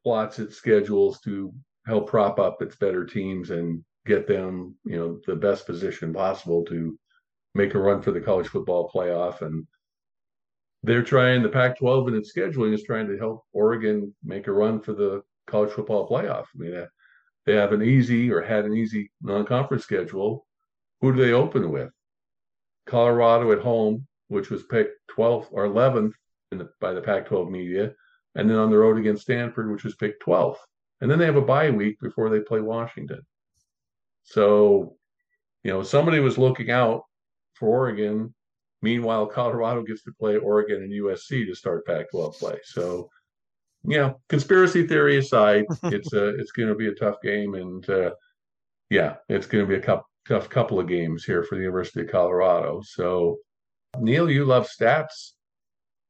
plots its schedules to help prop up its better teams and get them, you know, the best position possible to make a run for the college football playoff. And they're trying, the Pac 12 and its scheduling is trying to help Oregon make a run for the college football playoff. I mean, they have an easy or had an easy non conference schedule. Who do they open with? Colorado at home, which was picked 12th or 11th the, by the Pac 12 media, and then on the road against Stanford, which was picked 12th. And then they have a bye week before they play Washington. So, you know, somebody was looking out for Oregon. Meanwhile, Colorado gets to play Oregon and USC to start Pac-12 play. So, yeah, conspiracy theory aside, it's a it's going to be a tough game, and uh, yeah, it's going to be a tough tough couple of games here for the University of Colorado. So, Neil, you love stats.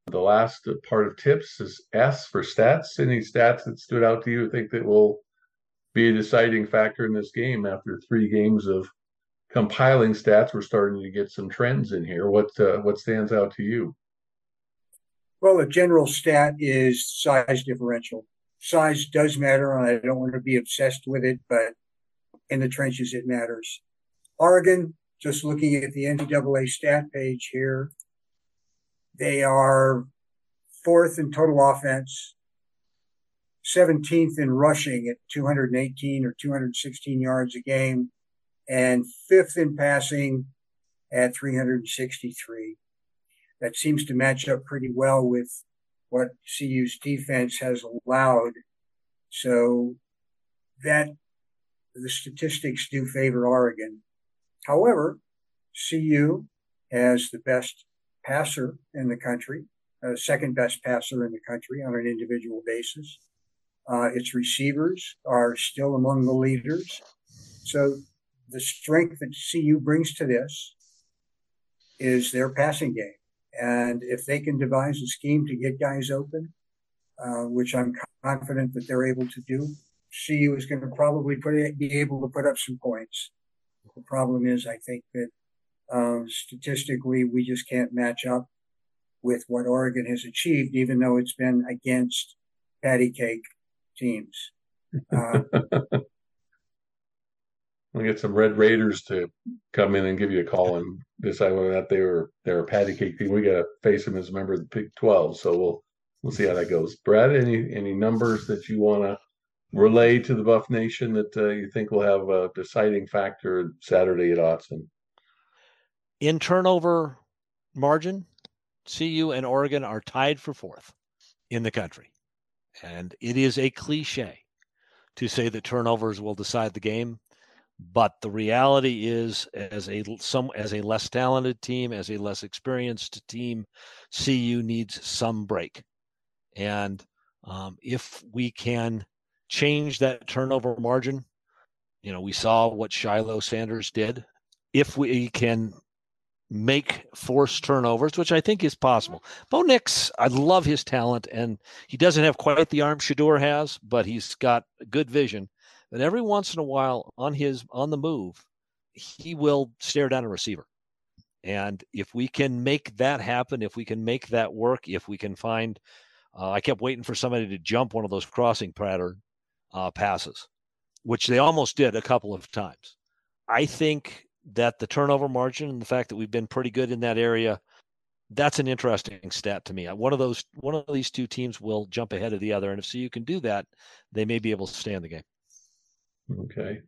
The last part of tips is S for stats. Any stats that stood out to you think that will be a deciding factor in this game after three games of compiling stats? We're starting to get some trends in here. What uh, what stands out to you? Well, a general stat is size differential. Size does matter, and I don't want to be obsessed with it, but in the trenches, it matters. Oregon, just looking at the NCAA stat page here, they are fourth in total offense, 17th in rushing at 218 or 216 yards a game, and fifth in passing at 363. That seems to match up pretty well with what CU's defense has allowed. So that the statistics do favor Oregon. However, CU has the best passer in the country, uh, second best passer in the country on an individual basis. Uh, its receivers are still among the leaders. So the strength that CU brings to this is their passing game. And if they can devise a scheme to get guys open, uh, which I'm confident that they're able to do, CU is going to probably be able to put up some points. The problem is, I think that uh, statistically, we just can't match up with what Oregon has achieved, even though it's been against patty cake teams. Uh, we'll get some Red Raiders to come in and give you a call and decide whether or not they were they're a patty cake team. We got to face them as a member of the Big Twelve, so we'll we'll see how that goes. Brad, any any numbers that you want to relay to the Buff Nation that uh, you think will have a deciding factor Saturday at Autzen? In turnover margin, CU and Oregon are tied for fourth in the country. And it is a cliche to say that turnovers will decide the game, but the reality is as a some as a less talented team, as a less experienced team, CU needs some break. And um, if we can change that turnover margin, you know, we saw what Shilo Sanders did. If we can make forced turnovers, which I think is possible. Bo Nix, I love his talent, and he doesn't have quite the arm Shedeur has, but he's got good vision. And every once in a while, on his on the move, he will stare down a receiver. And if we can make that happen, if we can make that work, if we can find, uh, I kept waiting for somebody to jump one of those crossing pattern uh, passes, which they almost did a couple of times. I think that the turnover margin and the fact that we've been pretty good in that area, that's an interesting stat to me. One of those, one of these two teams will jump ahead of the other, and if CU can do that, they may be able to stay in the game. Okay,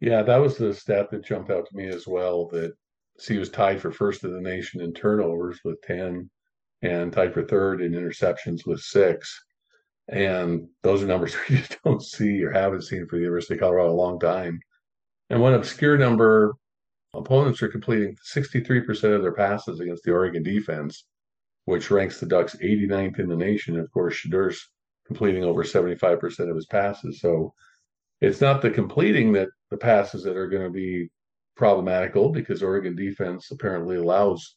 yeah, that was the stat that jumped out to me as well. That CU was tied for first in the nation in turnovers with ten, and tied for third in interceptions with six. And those are numbers we just don't see or haven't seen for the University of Colorado a long time. And one obscure number opponents are completing 63% of their passes against the Oregon defense, which ranks the Ducks 89th in the nation. Of course, Shedeur's completing over 75% of his passes. So it's not the completing that the passes that are going to be problematical because Oregon defense apparently allows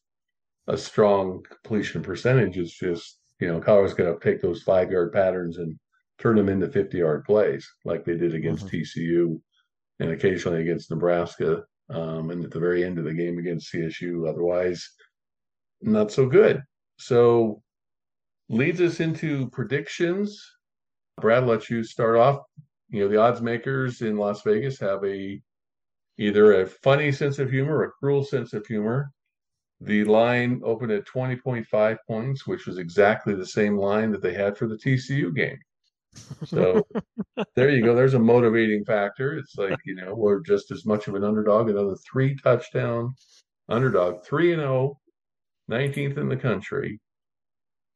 a strong completion percentage. It's just, you know, Colorado's going to take those five yard patterns and turn them into 50 yard plays like they did against mm-hmm. TCU and occasionally against Nebraska. Um, and at the very end of the game against CSU, otherwise, not so good. So, leads us into predictions. Brad, let you start off. You know, the odds makers in Las Vegas have a either a funny sense of humor or a cruel sense of humor. The line opened at 20.5 points, which was exactly the same line that they had for the TCU game. So there you go. There's a motivating factor. It's like, you know, we're just as much of an underdog, another three touchdown underdog, 3 and 0, 19th in the country,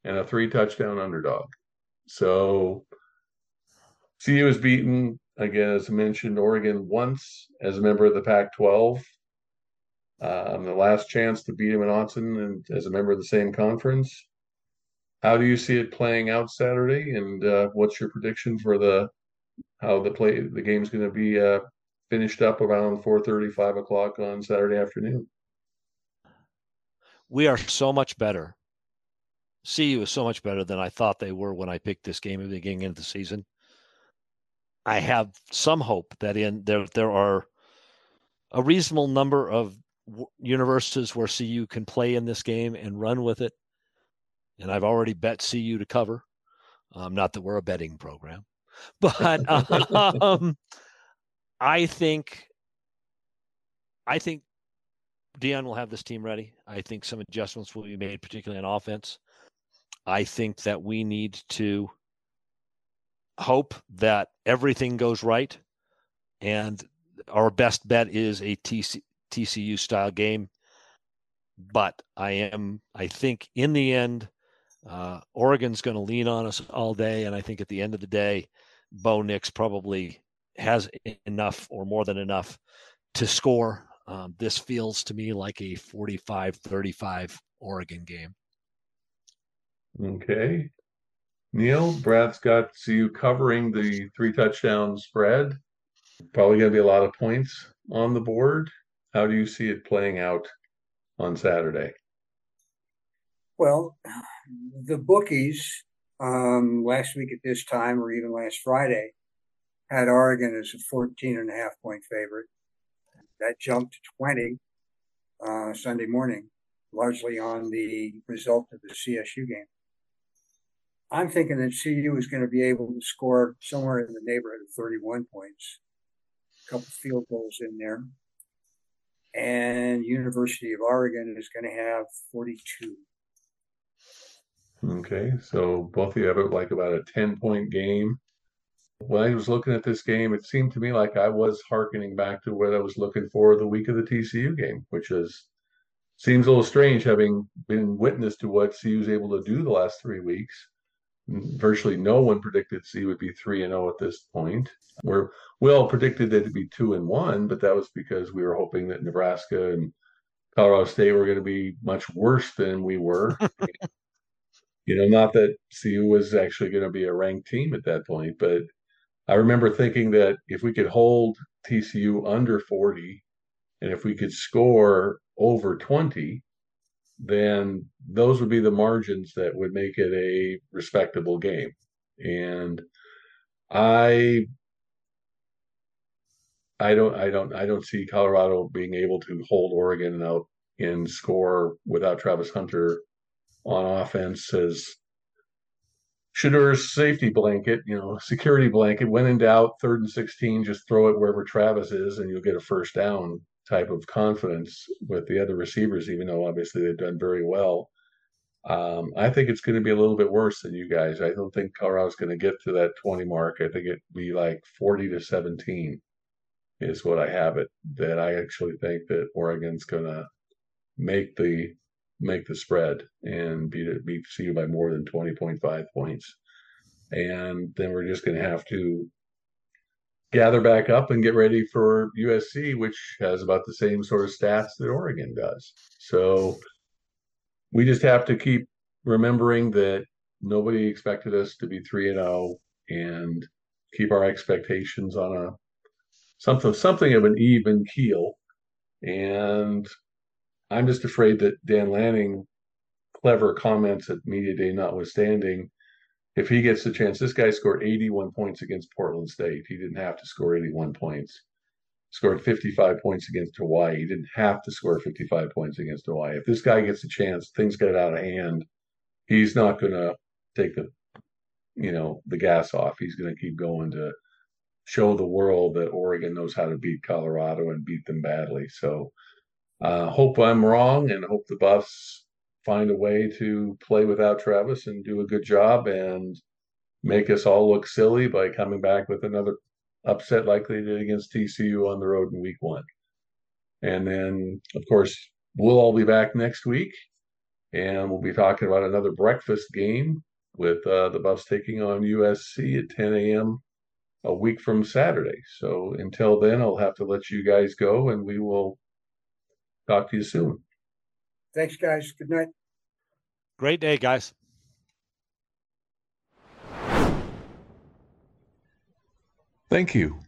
and a three touchdown underdog. So CU was beaten again, as I mentioned, Oregon once as a member of the Pac 12. Um, the last chance to beat him in Autzen and as a member of the same conference. How do you see it playing out Saturday? And uh, what's your prediction for the how the play the game's going to be uh, finished up around four thirty five o'clock on Saturday afternoon? We are so much better. CU is so much better than I thought they were when I picked this game at the beginning of the season. I have some hope that in there there are a reasonable number of universes where CU can play in this game and run with it. And I've already bet CU to cover. Um, not that we're a betting program, but um, I think I think Deion will have this team ready. I think some adjustments will be made, particularly on offense. I think that we need to hope that everything goes right. And our best bet is a TC, TCU style game. But I am, I think in the end, uh, Oregon's going to lean on us all day. And I think at the end of the day, Bo Nix probably has enough or more than enough to score. Um, this feels to me like a 45 35 Oregon game. Okay. Neil, Brad's got you covering the three touchdown spread. Probably going to be a lot of points on the board. How do you see it playing out on Saturday? Well, the bookies um, last week at this time, or even last Friday, had Oregon as a 14 and a half point favorite. That jumped to 20 uh, Sunday morning, largely on the result of the CSU game. I'm thinking that CU is going to be able to score somewhere in the neighborhood of 31 points, a couple field goals in there. And University of Oregon is going to have 42. Okay, so both of you have it like about a 10 point game. When I was looking at this game, it seemed to me like I was harkening back to what I was looking for the week of the TCU game, which is seems a little strange having been witness to what CU was able to do the last three weeks virtually no one predicted C would be three and zero oh at this point. We're we all predicted that to be two and one, but that was because we were hoping that Nebraska and Colorado State were going to be much worse than we were. you know, not that CU was actually going to be a ranked team at that point, but I remember thinking that if we could hold TCU under 40 and if we could score over 20, then those would be the margins that would make it a respectable game. And I I don't, I don't, I don't see Colorado being able to hold Oregon out in score without Travis Hunter on offense as Shedeur's safety blanket, you know, security blanket. When in doubt, third and 16, just throw it wherever Travis is and you'll get a first down type of confidence with the other receivers, even though obviously they've done very well. Um, I think it's going to be a little bit worse than you guys. I don't think Colorado's going to get to that 20 mark. I think it'd be like 40 to 17 is what I have it. That I actually think that Oregon's going to make the make the spread and be beat CU by more than 20.5 points. And then we're just going to have to gather back up and get ready for USC, which has about the same sort of stats that Oregon does. So we just have to keep remembering that nobody expected us to be 3 and 0 and keep our expectations on a something something of an even keel and I'm just afraid that Dan Lanning, clever comments at Media Day notwithstanding, if he gets the chance, this guy scored 81 points against Portland State. He didn't have to score 81 points. Scored 55 points against Hawaii. He didn't have to score 55 points against Hawaii. If this guy gets a chance, things get out of hand. He's not going to take the, you know, the gas off. He's going to keep going to show the world that Oregon knows how to beat Colorado and beat them badly. So uh, hope I'm wrong and hope the Buffs find a way to play without Travis and do a good job and make us all look silly by coming back with another upset like they did against TCU on the road in week one. And then, of course, we'll all be back next week and we'll be talking about another breakfast game with uh, the Buffs taking on USC at 10 a.m. a week from Saturday. So until then, I'll have to let you guys go and we will Talk to you soon. Thanks, guys. Good night. Great day, guys. Thank you,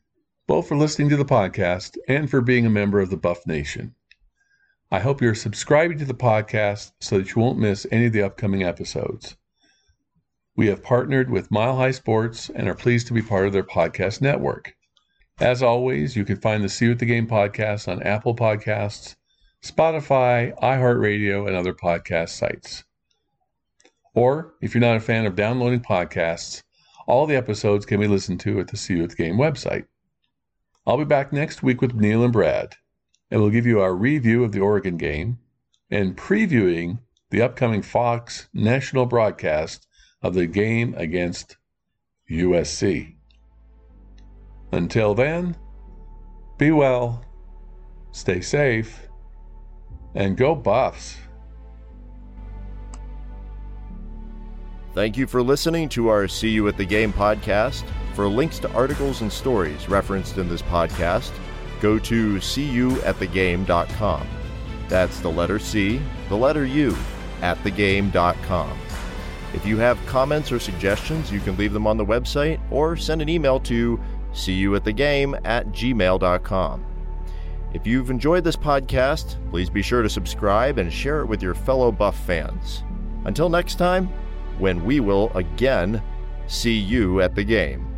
both for listening to the podcast and for being a member of the Buff Nation. I hope you're subscribing to the podcast so that you won't miss any of the upcoming episodes. We have partnered with Mile High Sports and are pleased to be part of their podcast network. As always, you can find the CU at the Game podcast on Apple Podcasts, Spotify, iHeartRadio, and other podcast sites. Or, if you're not a fan of downloading podcasts, all the episodes can be listened to at the CU at the Game website. I'll be back next week with Neil and Brad, and we'll give you our review of the Oregon game and previewing the upcoming Fox national broadcast of the game against USC. Until then, be well, stay safe, and go Buffs. Thank you for listening to our CU at the Game podcast. For links to articles and stories referenced in this podcast, go to cuatthegame.com. That's the letter C, the letter U, at thegame.com. If you have comments or suggestions, you can leave them on the website or send an email to seeyouatthegame at gmail.com. If you've enjoyed this podcast, please be sure to subscribe and share it with your fellow Buff fans. Until next time, when we will again see you at the game.